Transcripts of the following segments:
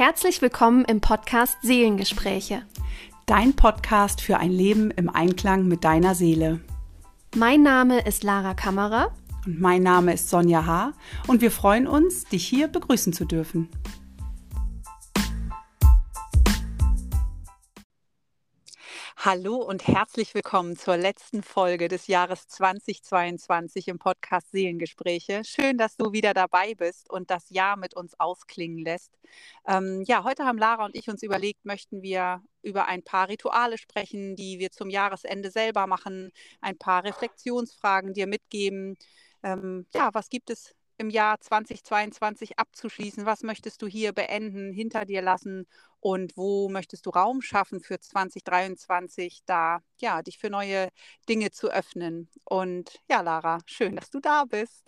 Herzlich willkommen im Podcast Seelengespräche. Dein Podcast für ein Leben im Einklang mit deiner Seele. Mein Name ist Lara Kammerer. Und mein Name ist Sonja H. Und wir freuen uns, dich hier begrüßen zu dürfen. Hallo und herzlich willkommen zur letzten Folge des Jahres 2022 im Podcast Seelengespräche. Schön, dass du wieder dabei bist und das Jahr mit uns ausklingen lässt. Ähm, ja, heute haben Lara und ich uns überlegt, möchten wir über ein paar Rituale sprechen, die wir zum Jahresende selber machen, ein paar Reflexionsfragen dir mitgeben. Ähm, ja, was gibt es im Jahr 2022 abzuschließen? Was möchtest du hier beenden, hinter dir lassen und wo möchtest du Raum schaffen für 2023, da ja, dich für neue Dinge zu öffnen? Und ja, Lara, schön, dass du da bist.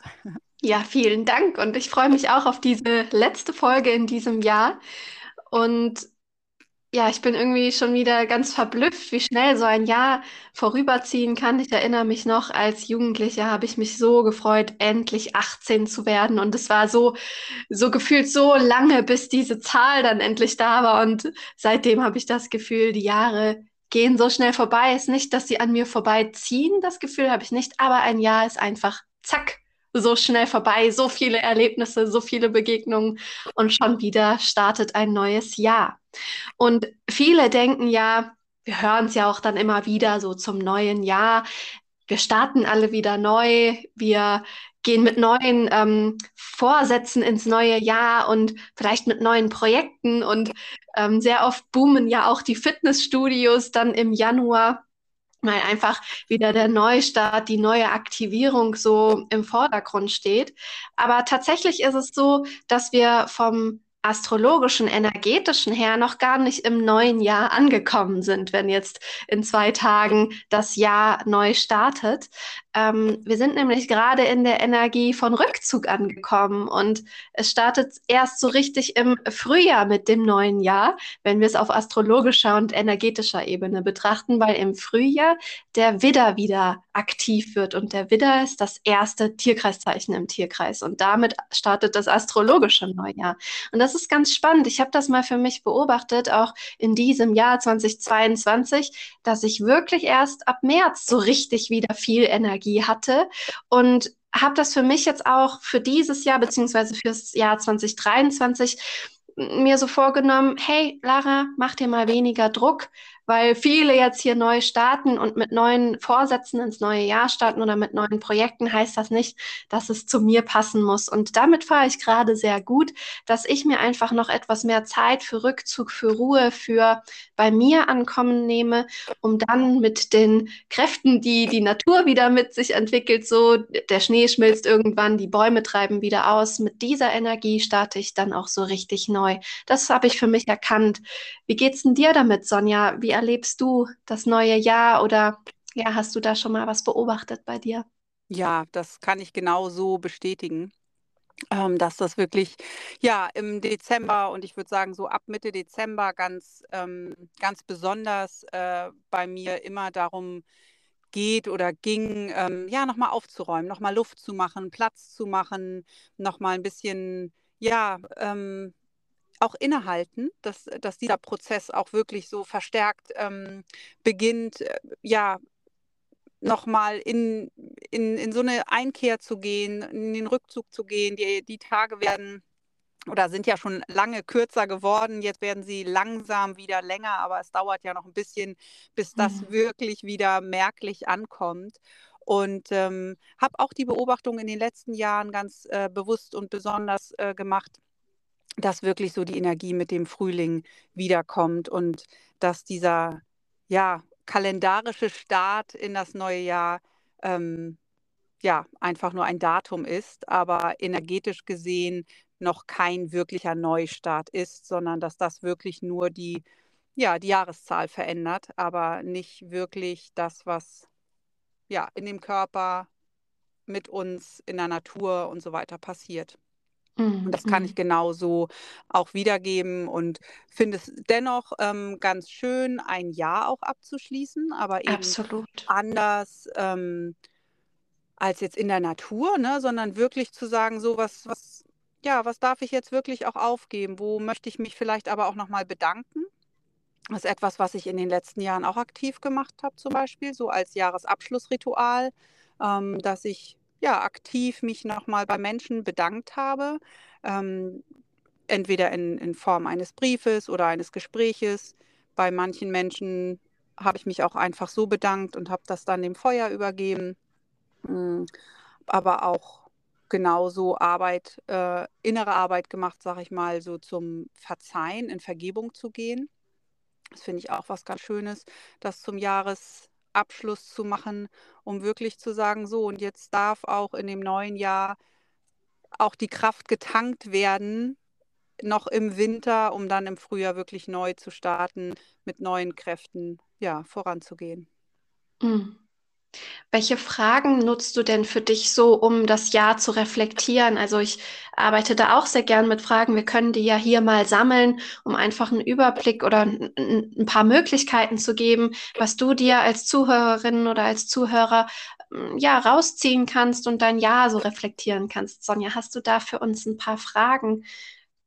Ja, vielen Dank und ich freue mich auch auf diese letzte Folge in diesem Jahr. Und ja, ich bin irgendwie schon wieder ganz verblüfft, wie schnell so ein Jahr vorüberziehen kann. Ich erinnere mich noch, als Jugendliche habe ich mich so gefreut, endlich 18 zu werden. Und es war so, so gefühlt so lange, bis diese Zahl dann endlich da war. Und seitdem habe ich das Gefühl, die Jahre gehen so schnell vorbei. Es ist nicht, dass sie an mir vorbeiziehen, das Gefühl habe ich nicht, aber ein Jahr ist einfach zack, so schnell vorbei, so viele Erlebnisse, so viele Begegnungen und schon wieder startet ein neues Jahr. Und viele denken ja, wir hören es ja auch dann immer wieder so zum neuen Jahr. Wir starten alle wieder neu. Wir gehen mit neuen ähm, Vorsätzen ins neue Jahr und vielleicht mit neuen Projekten. Und ähm, sehr oft boomen ja auch die Fitnessstudios dann im Januar weil einfach wieder der Neustart, die neue Aktivierung so im Vordergrund steht. Aber tatsächlich ist es so, dass wir vom astrologischen, energetischen her noch gar nicht im neuen Jahr angekommen sind, wenn jetzt in zwei Tagen das Jahr neu startet. Ähm, wir sind nämlich gerade in der Energie von Rückzug angekommen und es startet erst so richtig im Frühjahr mit dem neuen Jahr, wenn wir es auf astrologischer und energetischer Ebene betrachten, weil im Frühjahr der Widder wieder aktiv wird und der Widder ist das erste Tierkreiszeichen im Tierkreis und damit startet das astrologische Neujahr. Und das ist ganz spannend. Ich habe das mal für mich beobachtet, auch in diesem Jahr 2022, dass ich wirklich erst ab März so richtig wieder viel Energie Energie hatte und habe das für mich jetzt auch für dieses Jahr beziehungsweise fürs Jahr 2023 mir so vorgenommen, hey Lara, mach dir mal weniger Druck, weil viele jetzt hier neu starten und mit neuen Vorsätzen ins neue Jahr starten oder mit neuen Projekten, heißt das nicht, dass es zu mir passen muss. Und damit fahre ich gerade sehr gut, dass ich mir einfach noch etwas mehr Zeit für Rückzug, für Ruhe, für bei mir ankommen nehme, um dann mit den Kräften, die die Natur wieder mit sich entwickelt, so der Schnee schmilzt irgendwann, die Bäume treiben wieder aus, mit dieser Energie starte ich dann auch so richtig neu. Das habe ich für mich erkannt. Wie geht's denn dir damit, Sonja? Wie erlebst du das neue Jahr oder ja, hast du da schon mal was beobachtet bei dir? Ja, das kann ich genau so bestätigen. Ähm, dass das wirklich ja im Dezember und ich würde sagen so ab Mitte Dezember ganz, ähm, ganz besonders äh, bei mir immer darum geht oder ging, ähm, ja, nochmal aufzuräumen, nochmal Luft zu machen, Platz zu machen, nochmal ein bisschen, ja, ähm, auch innehalten, dass, dass dieser Prozess auch wirklich so verstärkt ähm, beginnt, äh, ja, nochmal in, in, in so eine Einkehr zu gehen, in den Rückzug zu gehen. Die, die Tage werden oder sind ja schon lange kürzer geworden. Jetzt werden sie langsam wieder länger, aber es dauert ja noch ein bisschen, bis das mhm. wirklich wieder merklich ankommt. Und ähm, habe auch die Beobachtung in den letzten Jahren ganz äh, bewusst und besonders äh, gemacht, dass wirklich so die Energie mit dem Frühling wiederkommt und dass dieser ja kalendarische Start in das neue Jahr ähm, ja einfach nur ein Datum ist, aber energetisch gesehen noch kein wirklicher Neustart ist, sondern dass das wirklich nur die ja die Jahreszahl verändert, aber nicht wirklich das, was ja in dem Körper mit uns in der Natur und so weiter passiert. Und das kann ich mhm. genauso auch wiedergeben und finde es dennoch ähm, ganz schön, ein Jahr auch abzuschließen, aber eben Absolut. anders ähm, als jetzt in der Natur, ne, sondern wirklich zu sagen, so was, was, ja, was darf ich jetzt wirklich auch aufgeben? Wo möchte ich mich vielleicht aber auch nochmal bedanken? Das ist etwas, was ich in den letzten Jahren auch aktiv gemacht habe, zum Beispiel, so als Jahresabschlussritual, ähm, dass ich ja aktiv mich nochmal bei Menschen bedankt habe, ähm, entweder in, in Form eines Briefes oder eines Gespräches. Bei manchen Menschen habe ich mich auch einfach so bedankt und habe das dann dem Feuer übergeben. Hm, aber auch genauso Arbeit, äh, innere Arbeit gemacht, sage ich mal, so zum Verzeihen, in Vergebung zu gehen. Das finde ich auch was ganz Schönes, das zum Jahresabschluss zu machen, um wirklich zu sagen, so, und jetzt darf auch in dem neuen Jahr auch die Kraft getankt werden, noch im Winter, um dann im Frühjahr wirklich neu zu starten, mit neuen Kräften ja, voranzugehen. Mhm. Welche Fragen nutzt du denn für dich so, um das Jahr zu reflektieren? Also ich arbeite da auch sehr gern mit Fragen. Wir können die ja hier mal sammeln, um einfach einen Überblick oder ein paar Möglichkeiten zu geben, was du dir als Zuhörerin oder als Zuhörer hm, ja rausziehen kannst und dein Jahr so reflektieren kannst. Sonja, hast du da für uns ein paar Fragen,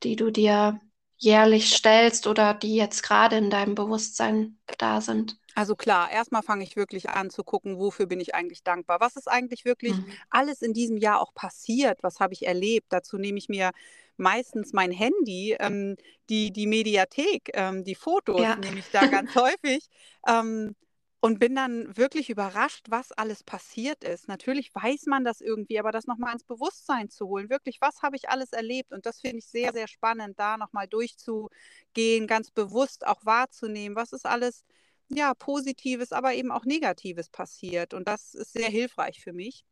die du dir jährlich stellst oder die jetzt gerade in deinem Bewusstsein da sind? Also klar, erstmal fange ich wirklich an zu gucken, wofür bin ich eigentlich dankbar? Was ist eigentlich wirklich mhm. alles in diesem Jahr auch passiert? Was habe ich erlebt? Dazu nehme ich mir meistens mein Handy, ähm, die, die Mediathek, ähm, die Fotos ja. nehme ich da ganz häufig. Ähm, und bin dann wirklich überrascht, was alles passiert ist. Natürlich weiß man das irgendwie, aber das nochmal ins Bewusstsein zu holen, wirklich, was habe ich alles erlebt? Und das finde ich sehr, sehr spannend, da nochmal durchzugehen, ganz bewusst auch wahrzunehmen, was ist alles, ja, Positives, aber eben auch Negatives passiert. Und das ist sehr hilfreich für mich,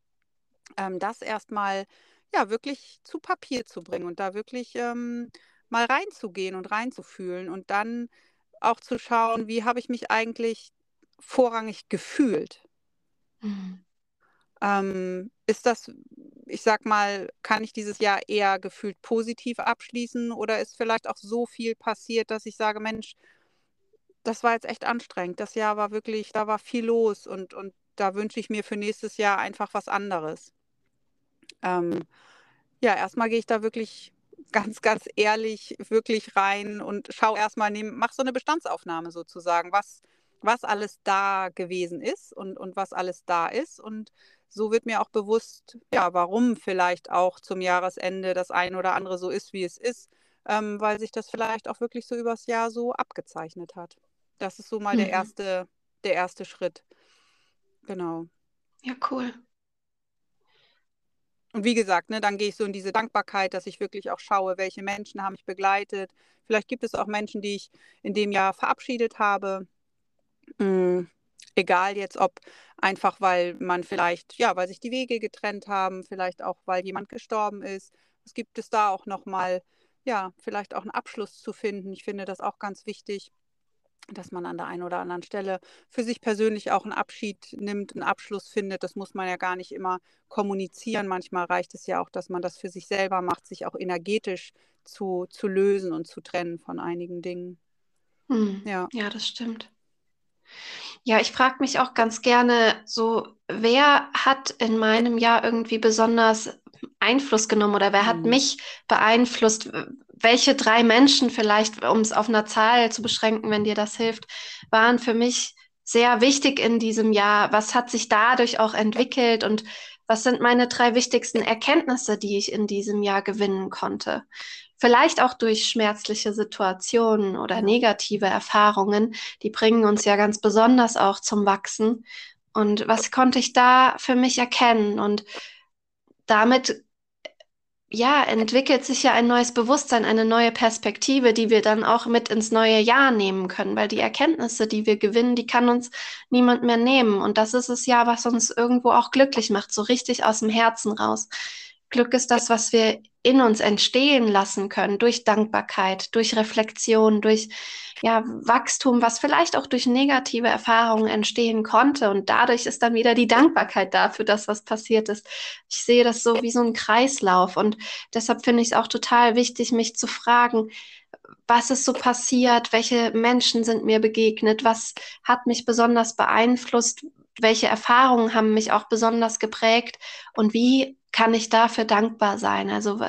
ähm, das erstmal, ja, wirklich zu Papier zu bringen und da wirklich ähm, mal reinzugehen und reinzufühlen und dann auch zu schauen, wie habe ich mich eigentlich vorrangig gefühlt. Mhm. Ähm, ist das, ich sag mal, kann ich dieses Jahr eher gefühlt positiv abschließen oder ist vielleicht auch so viel passiert, dass ich sage, Mensch, das war jetzt echt anstrengend. Das Jahr war wirklich, da war viel los und, und da wünsche ich mir für nächstes Jahr einfach was anderes. Ähm, ja, erstmal gehe ich da wirklich ganz, ganz ehrlich wirklich rein und schau erstmal, mach so eine Bestandsaufnahme sozusagen. Was, was alles da gewesen ist und, und was alles da ist. Und so wird mir auch bewusst, ja, warum vielleicht auch zum Jahresende das eine oder andere so ist, wie es ist, ähm, weil sich das vielleicht auch wirklich so übers Jahr so abgezeichnet hat. Das ist so mal mhm. der erste, der erste Schritt. Genau. Ja, cool. Und wie gesagt, ne, dann gehe ich so in diese Dankbarkeit, dass ich wirklich auch schaue, welche Menschen haben mich begleitet. Vielleicht gibt es auch Menschen, die ich in dem Jahr verabschiedet habe, Mm, egal jetzt, ob einfach, weil man vielleicht, ja, weil sich die Wege getrennt haben, vielleicht auch, weil jemand gestorben ist. Es gibt es da auch nochmal, ja, vielleicht auch einen Abschluss zu finden. Ich finde das auch ganz wichtig, dass man an der einen oder anderen Stelle für sich persönlich auch einen Abschied nimmt, einen Abschluss findet. Das muss man ja gar nicht immer kommunizieren. Manchmal reicht es ja auch, dass man das für sich selber macht, sich auch energetisch zu, zu lösen und zu trennen von einigen Dingen. Hm. Ja. ja, das stimmt. Ja, ich frage mich auch ganz gerne so, wer hat in meinem Jahr irgendwie besonders Einfluss genommen oder wer hat mhm. mich beeinflusst? Welche drei Menschen vielleicht, um es auf einer Zahl zu beschränken, wenn dir das hilft, waren für mich sehr wichtig in diesem Jahr? Was hat sich dadurch auch entwickelt und was sind meine drei wichtigsten Erkenntnisse, die ich in diesem Jahr gewinnen konnte? Vielleicht auch durch schmerzliche Situationen oder negative Erfahrungen, die bringen uns ja ganz besonders auch zum Wachsen. Und was konnte ich da für mich erkennen? Und damit ja, entwickelt sich ja ein neues Bewusstsein, eine neue Perspektive, die wir dann auch mit ins neue Jahr nehmen können, weil die Erkenntnisse, die wir gewinnen, die kann uns niemand mehr nehmen. Und das ist es ja, was uns irgendwo auch glücklich macht, so richtig aus dem Herzen raus. Glück ist das, was wir in uns entstehen lassen können durch Dankbarkeit, durch Reflexion, durch ja, Wachstum, was vielleicht auch durch negative Erfahrungen entstehen konnte. Und dadurch ist dann wieder die Dankbarkeit da für das, was passiert ist. Ich sehe das so wie so ein Kreislauf. Und deshalb finde ich es auch total wichtig, mich zu fragen, was ist so passiert? Welche Menschen sind mir begegnet? Was hat mich besonders beeinflusst? Welche Erfahrungen haben mich auch besonders geprägt und wie kann ich dafür dankbar sein? Also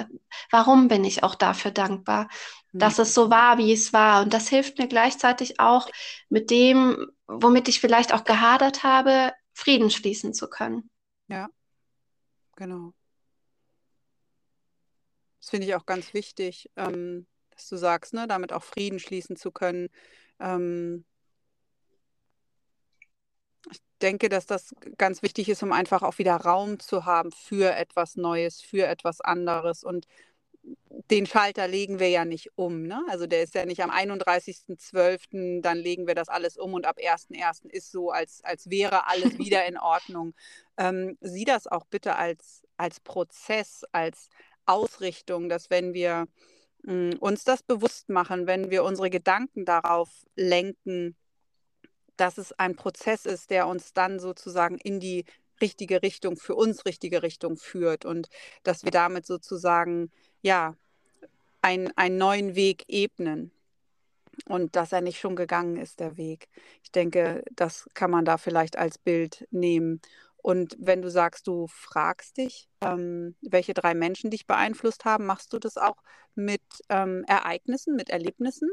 warum bin ich auch dafür dankbar, dass es so war, wie es war? Und das hilft mir gleichzeitig auch mit dem, womit ich vielleicht auch gehadert habe, Frieden schließen zu können. Ja, genau. Das finde ich auch ganz wichtig, ähm, dass du sagst, ne, damit auch Frieden schließen zu können. Ähm, denke, dass das ganz wichtig ist, um einfach auch wieder Raum zu haben für etwas Neues, für etwas anderes. Und den Schalter legen wir ja nicht um. Ne? Also der ist ja nicht am 31.12., dann legen wir das alles um und ab 1.1. ist so, als, als wäre alles wieder in Ordnung. Ähm, sieh das auch bitte als, als Prozess, als Ausrichtung, dass wenn wir mh, hm, uns das bewusst machen, wenn wir unsere Gedanken darauf lenken, dass es ein Prozess ist, der uns dann sozusagen in die richtige Richtung, für uns richtige Richtung führt und dass wir damit sozusagen, ja, ein, einen neuen Weg ebnen und dass er nicht schon gegangen ist, der Weg. Ich denke, das kann man da vielleicht als Bild nehmen. Und wenn du sagst, du fragst dich, ähm, welche drei Menschen dich beeinflusst haben, machst du das auch mit ähm, Ereignissen, mit Erlebnissen?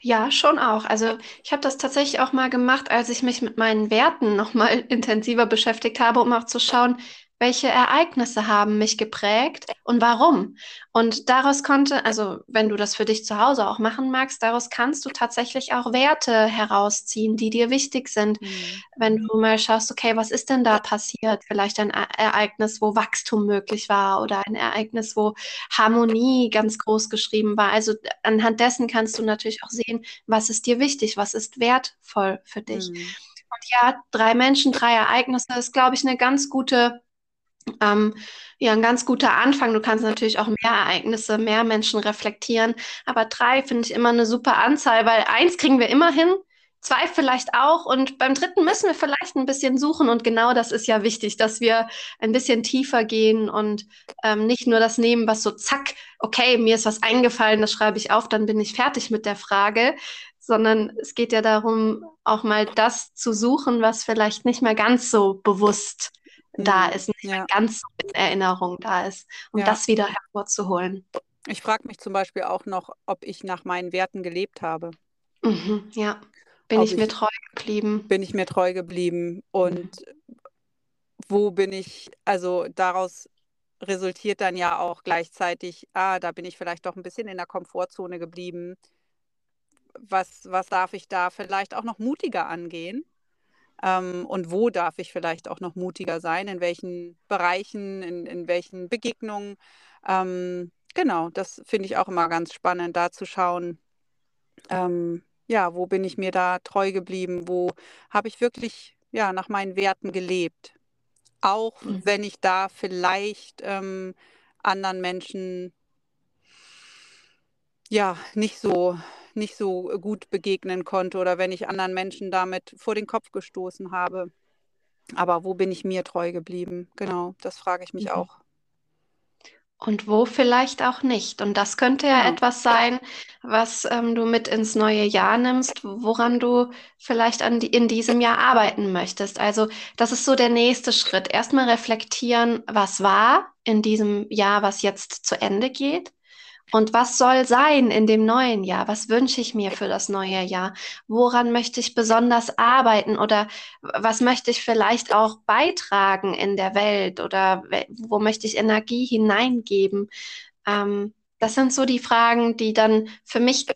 Ja, schon auch. Also ich habe das tatsächlich auch mal gemacht, als ich mich mit meinen Werten noch mal intensiver beschäftigt habe, um auch zu schauen, welche Ereignisse haben mich geprägt und warum? Und daraus konnte, also wenn du das für dich zu Hause auch machen magst, daraus kannst du tatsächlich auch Werte herausziehen, die dir wichtig sind. Mhm. Wenn du mal schaust, okay, was ist denn da passiert? Vielleicht ein Ereignis, wo Wachstum möglich war oder ein Ereignis, wo Harmonie ganz groß geschrieben war. Also anhand dessen kannst du natürlich auch sehen, was ist dir wichtig, was ist wertvoll für dich. Mhm. Und ja, drei Menschen, drei Ereignisse ist, glaube ich, eine ganz gute ähm, ja, ein ganz guter Anfang. Du kannst natürlich auch mehr Ereignisse, mehr Menschen reflektieren. Aber drei finde ich immer eine super Anzahl, weil eins kriegen wir immer hin, zwei vielleicht auch. Und beim dritten müssen wir vielleicht ein bisschen suchen. Und genau das ist ja wichtig, dass wir ein bisschen tiefer gehen und ähm, nicht nur das nehmen, was so zack, okay, mir ist was eingefallen, das schreibe ich auf, dann bin ich fertig mit der Frage. Sondern es geht ja darum, auch mal das zu suchen, was vielleicht nicht mehr ganz so bewusst da mhm. ist, nicht ja. ganz so in Erinnerung da ist, um ja. das wieder hervorzuholen. Ich frage mich zum Beispiel auch noch, ob ich nach meinen Werten gelebt habe. Mhm, ja, bin ob ich mir treu geblieben. Bin ich mir treu geblieben und mhm. wo bin ich, also daraus resultiert dann ja auch gleichzeitig, ah, da bin ich vielleicht doch ein bisschen in der Komfortzone geblieben. Was, was darf ich da vielleicht auch noch mutiger angehen? Ähm, und wo darf ich vielleicht auch noch mutiger sein, in welchen Bereichen, in, in welchen Begegnungen. Ähm, genau, das finde ich auch immer ganz spannend, da zu schauen, ähm, ja, wo bin ich mir da treu geblieben, wo habe ich wirklich ja, nach meinen Werten gelebt. Auch mhm. wenn ich da vielleicht ähm, anderen Menschen ja nicht so nicht so gut begegnen konnte oder wenn ich anderen Menschen damit vor den Kopf gestoßen habe. Aber wo bin ich mir treu geblieben? Genau, das frage ich mich mhm. auch. Und wo vielleicht auch nicht. Und das könnte ja, ja. Genau. etwas sein, was ähm, du mit ins neue Jahr nimmst, woran du vielleicht an die, in diesem Jahr arbeiten möchtest. Also das ist so der nächste Schritt. Erstmal reflektieren, was war in diesem Jahr, was jetzt zu Ende geht. Und was soll sein in dem neuen Jahr? Was wünsche ich mir für das neue Jahr? Woran möchte ich besonders arbeiten oder was möchte ich vielleicht auch beitragen in der Welt oder wo möchte ich Energie hineingeben? Ähm, das sind so die Fragen, die dann für mich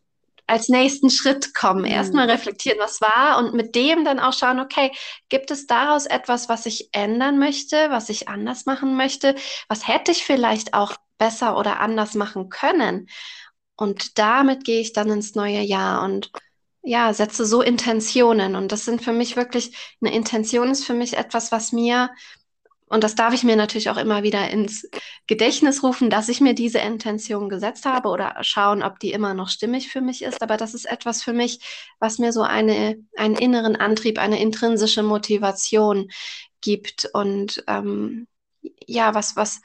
als nächsten Schritt kommen. Mhm. Erstmal reflektieren, was war und mit dem dann auch schauen, okay, gibt es daraus etwas, was ich ändern möchte, was ich anders machen möchte? Was hätte ich vielleicht auch besser oder anders machen können. Und damit gehe ich dann ins neue Jahr und ja, setze so Intentionen. Und das sind für mich wirklich, eine Intention ist für mich etwas, was mir, und das darf ich mir natürlich auch immer wieder ins Gedächtnis rufen, dass ich mir diese Intention gesetzt habe oder schauen, ob die immer noch stimmig für mich ist. Aber das ist etwas für mich, was mir so eine, einen inneren Antrieb, eine intrinsische Motivation gibt und ähm, ja, was, was,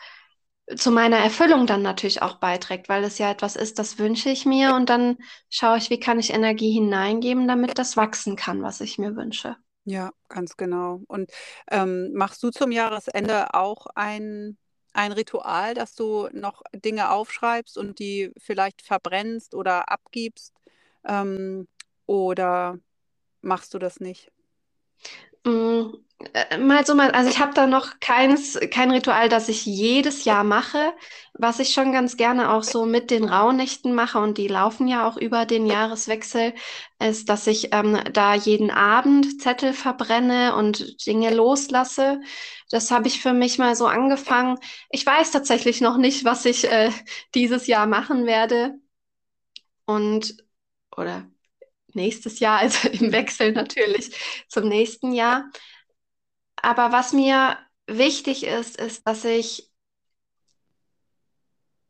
zu meiner Erfüllung dann natürlich auch beiträgt, weil es ja etwas ist, das wünsche ich mir und dann schaue ich, wie kann ich Energie hineingeben, damit das wachsen kann, was ich mir wünsche. Ja, ganz genau. Und ähm, machst du zum Jahresende auch ein, ein Ritual, dass du noch Dinge aufschreibst und die vielleicht verbrennst oder abgibst? Ähm, oder machst du das nicht? Mm, äh, mal so mal, also ich habe da noch keins, kein Ritual, das ich jedes Jahr mache. Was ich schon ganz gerne auch so mit den Rauhnächten mache, und die laufen ja auch über den Jahreswechsel, ist, dass ich ähm, da jeden Abend Zettel verbrenne und Dinge loslasse. Das habe ich für mich mal so angefangen. Ich weiß tatsächlich noch nicht, was ich äh, dieses Jahr machen werde. Und, oder nächstes Jahr, also im Wechsel natürlich zum nächsten Jahr. Aber was mir wichtig ist, ist, dass ich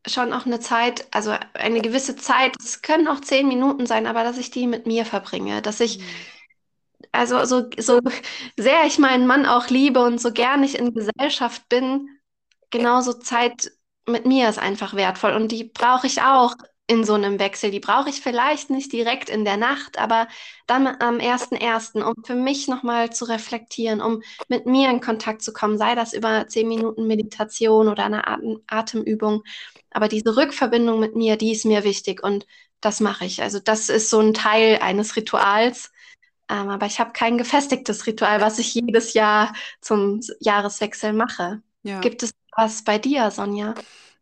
schon auch eine Zeit, also eine gewisse Zeit, es können auch zehn Minuten sein, aber dass ich die mit mir verbringe, dass ich, Mhm. also so, so sehr ich meinen Mann auch liebe und so gern ich in Gesellschaft bin, genauso Zeit mit mir ist einfach wertvoll und die brauche ich auch in so einem Wechsel. Die brauche ich vielleicht nicht direkt in der Nacht, aber dann am ersten ersten, um für mich nochmal zu reflektieren, um mit mir in Kontakt zu kommen, sei das über zehn Minuten Meditation oder eine Atem Atemübung. Aber diese Rückverbindung mit mir, die ist mir wichtig und das mache ich. Also das ist so ein Teil eines Rituals. Ähm, aber ich habe kein gefestigtes Ritual, was ich jedes Jahr zum Jahreswechsel mache. Ja. Gibt es was bei dir, Sonja?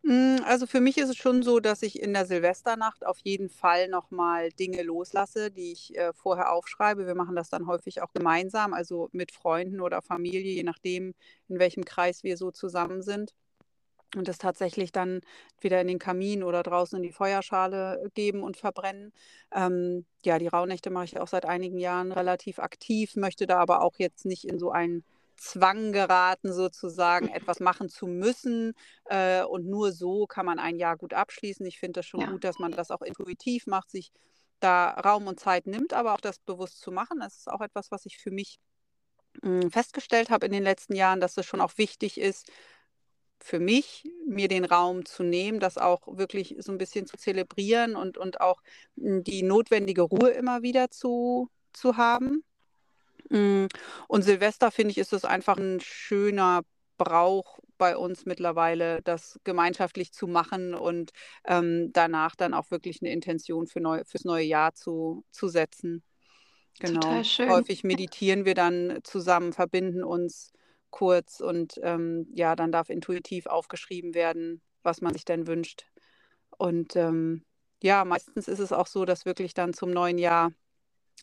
Mm, also für mich ist es schon so, dass ich in der Silvesternacht auf jeden Fall nochmal Dinge loslasse, die ich äh, vorher aufschreibe. Wir machen das dann häufig auch gemeinsam, also mit Freunden oder Familie, je nachdem, in welchem Kreis wir so zusammen sind. Und das tatsächlich dann wieder in den Kamin oder draußen in die Feuerschale geben und verbrennen. Ähm, ja, die Rauhnächte mache ich auch seit einigen Jahren relativ aktiv, möchte da aber auch jetzt nicht in so einen Zwang geraten, sozusagen etwas machen zu müssen. Äh, und nur so kann man ein Jahr gut abschließen. Ich finde das schon Ja. gut, dass man das auch intuitiv macht, sich da Raum und Zeit nimmt, aber auch das bewusst zu machen. Das ist auch etwas, was ich für mich mh, festgestellt habe in den letzten Jahren, dass es schon auch wichtig ist, für mich, mir den Raum zu nehmen, das auch wirklich so ein bisschen zu zelebrieren und, und auch mh, die notwendige Ruhe immer wieder zu, zu haben. Mm, Und Silvester, finde ich, ist es einfach ein schöner Brauch bei uns mittlerweile, das gemeinschaftlich zu machen und ähm, danach dann auch wirklich eine Intention für neu, fürs neue Jahr zu, zu setzen. Genau. Total schön. Häufig meditieren wir dann zusammen, verbinden uns kurz und ähm, ja, dann darf intuitiv aufgeschrieben werden, was man sich denn wünscht. Und ähm, ja, meistens ist es auch so, dass wirklich dann zum neuen Jahr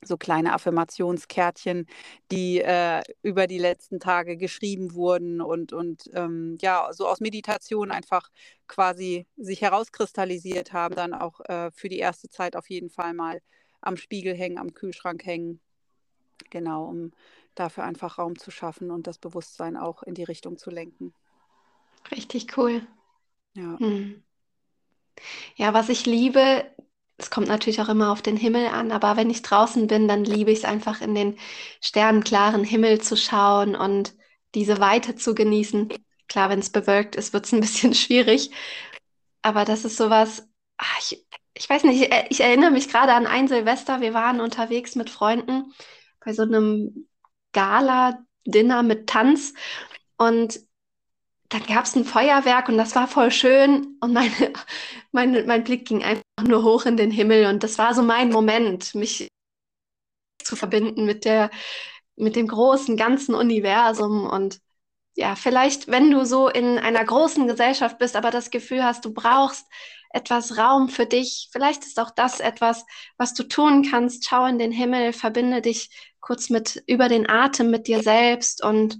so kleine Affirmationskärtchen, die äh, über die letzten Tage geschrieben wurden und, und ähm, ja, so aus Meditation einfach quasi sich herauskristallisiert haben, dann auch äh, für die erste Zeit auf jeden Fall mal am Spiegel hängen, am Kühlschrank hängen. Genau, um dafür einfach Raum zu schaffen und das Bewusstsein auch in die Richtung zu lenken. Richtig cool. Ja. Hm. Ja, was ich liebe, es kommt natürlich auch immer auf den Himmel an, aber wenn ich draußen bin, dann liebe ich es einfach in den sternenklaren Himmel zu schauen und diese Weite zu genießen. Klar, wenn es bewölkt ist, wird es ein bisschen schwierig, aber das ist sowas, ach, ich, ich weiß nicht, ich, ich erinnere mich gerade an ein Silvester, wir waren unterwegs mit Freunden bei so einem Gala-Dinner mit Tanz und dann gab es ein Feuerwerk und das war voll schön und meine, meine, mein Blick ging einfach nur hoch in den Himmel und das war so mein Moment, mich zu verbinden mit der, mit dem großen, ganzen Universum und ja, vielleicht, wenn du so in einer großen Gesellschaft bist, aber das Gefühl hast, du brauchst etwas Raum für dich, vielleicht ist auch das etwas, was du tun kannst. Schau in den Himmel, verbinde dich kurz mit über den Atem mit dir selbst und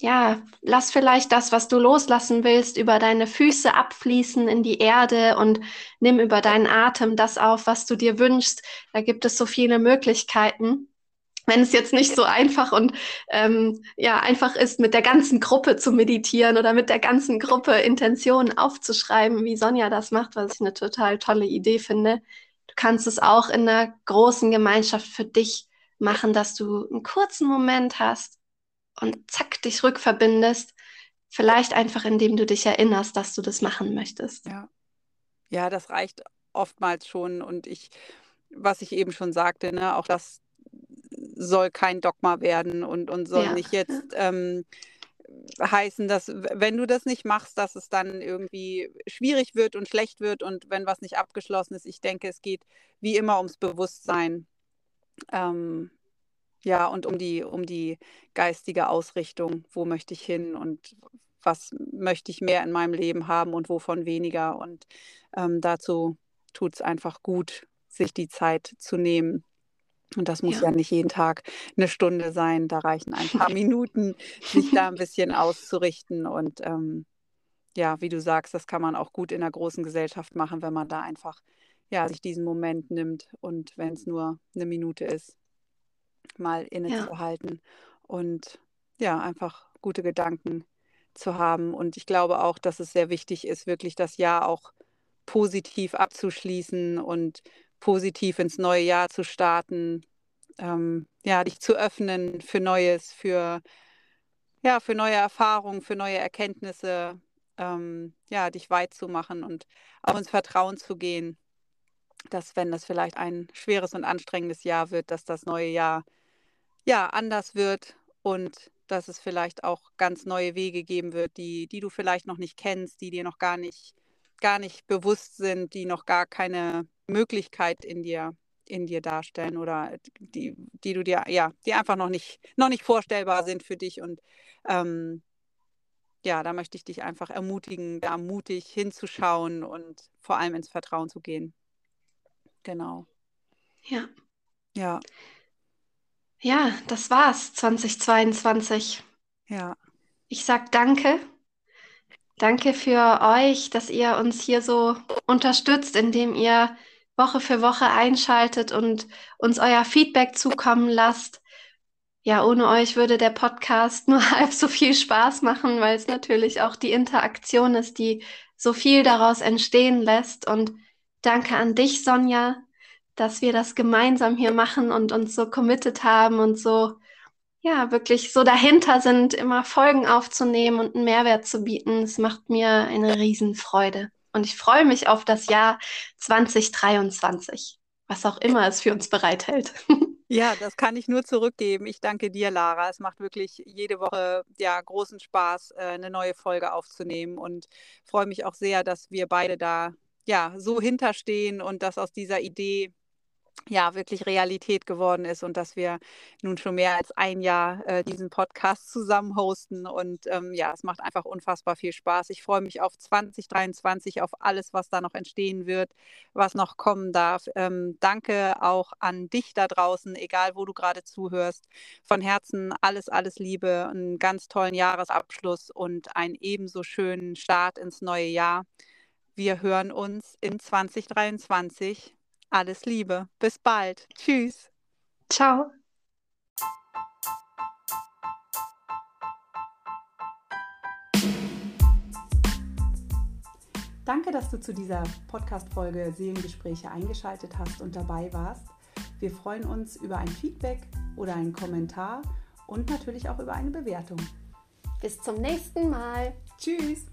ja, lass vielleicht das, was du loslassen willst, über deine Füße abfließen in die Erde und nimm über deinen Atem das auf, was du dir wünschst. Da gibt es so viele Möglichkeiten. Wenn es jetzt nicht so einfach und ähm, ja einfach ist, mit der ganzen Gruppe zu meditieren oder mit der ganzen Gruppe Intentionen aufzuschreiben, wie Sonja das macht, was ich eine total tolle Idee finde. Du kannst es auch in einer großen Gemeinschaft für dich machen, dass du einen kurzen Moment hast und zack dich rückverbindest. Vielleicht einfach, indem du dich erinnerst, dass du das machen möchtest. Ja. Ja, das reicht oftmals schon. Und ich, was ich eben schon sagte, ne, auch das soll kein Dogma werden und, und soll ja, nicht jetzt ähm, heißen, dass wenn du das nicht machst, dass es dann irgendwie schwierig wird und schlecht wird und wenn was nicht abgeschlossen ist. Ich denke, es geht wie immer ums Bewusstsein. Ähm, ja, und um die, um die geistige Ausrichtung, wo möchte ich hin und was möchte ich mehr in meinem Leben haben und wovon weniger. Und ähm, dazu tut es einfach gut, sich die Zeit zu nehmen. Und das muss ja. ja. nicht jeden Tag eine Stunde sein. Da reichen ein paar Minuten, sich da ein bisschen auszurichten. Und ähm, ja, wie du sagst, das kann man auch gut in einer großen Gesellschaft machen, wenn man da einfach ja, sich diesen Moment nimmt und wenn es nur eine Minute ist, mal innezuhalten ja. und ja, einfach gute Gedanken zu haben. Und ich glaube auch, dass es sehr wichtig ist, wirklich das Jahr auch positiv abzuschließen und positiv ins neue Jahr zu starten, ähm, ja, dich zu öffnen für Neues, für, ja, für neue Erfahrungen, für neue Erkenntnisse, ähm, ja, dich weit zu machen und auch ins Vertrauen zu gehen, dass wenn das vielleicht ein schweres und anstrengendes Jahr wird, dass das neue Jahr ja anders wird und dass es vielleicht auch ganz neue Wege geben wird, die, die du vielleicht noch nicht kennst, die dir noch gar nicht, gar nicht bewusst sind, die noch gar keine Möglichkeit in dir, in dir darstellen oder die, die du dir, ja, die einfach noch nicht, noch nicht vorstellbar sind für dich. Und ähm, ja, da möchte ich dich einfach ermutigen, da mutig hinzuschauen und vor allem ins Vertrauen zu gehen. Genau. Ja. Ja. Ja, das war's 2022. Ja. Ich sag danke. Danke für euch, dass ihr uns hier so unterstützt, indem ihr Woche für Woche einschaltet und uns euer Feedback zukommen lasst. Ja, ohne euch würde der Podcast nur halb so viel Spaß machen, weil es natürlich auch die Interaktion ist, die so viel daraus entstehen lässt. Und danke an dich, Sonja, dass wir das gemeinsam hier machen und uns so committed haben und so, ja, wirklich so dahinter sind, immer Folgen aufzunehmen und einen Mehrwert zu bieten. Es macht mir eine Riesenfreude. Und ich freue mich auf das Jahr 2023, was auch immer es für uns bereithält. Ja, das kann ich nur zurückgeben. Ich danke dir, Lara. Es macht wirklich jede Woche ja großen Spaß, äh, eine neue Folge aufzunehmen und freue mich auch sehr, dass wir beide da ja so hinterstehen und dass aus dieser Idee ja wirklich Realität geworden ist und dass wir nun schon mehr als ein Jahr äh, diesen Podcast zusammen hosten. Und ähm, ja, es macht einfach unfassbar viel Spaß. Ich freue mich auf 2023, auf alles, was da noch entstehen wird, was noch kommen darf. Ähm, danke auch an dich da draußen, egal wo du gerade zuhörst. Von Herzen alles, alles Liebe, einen ganz tollen Jahresabschluss und einen ebenso schönen Start ins neue Jahr. Wir hören uns in 2023 alles Liebe. Bis bald. Tschüss. Ciao. Danke, dass du zu dieser Podcast-Folge Seelengespräche eingeschaltet hast und dabei warst. Wir freuen uns über ein Feedback oder einen Kommentar und natürlich auch über eine Bewertung. Bis zum nächsten Mal. Tschüss.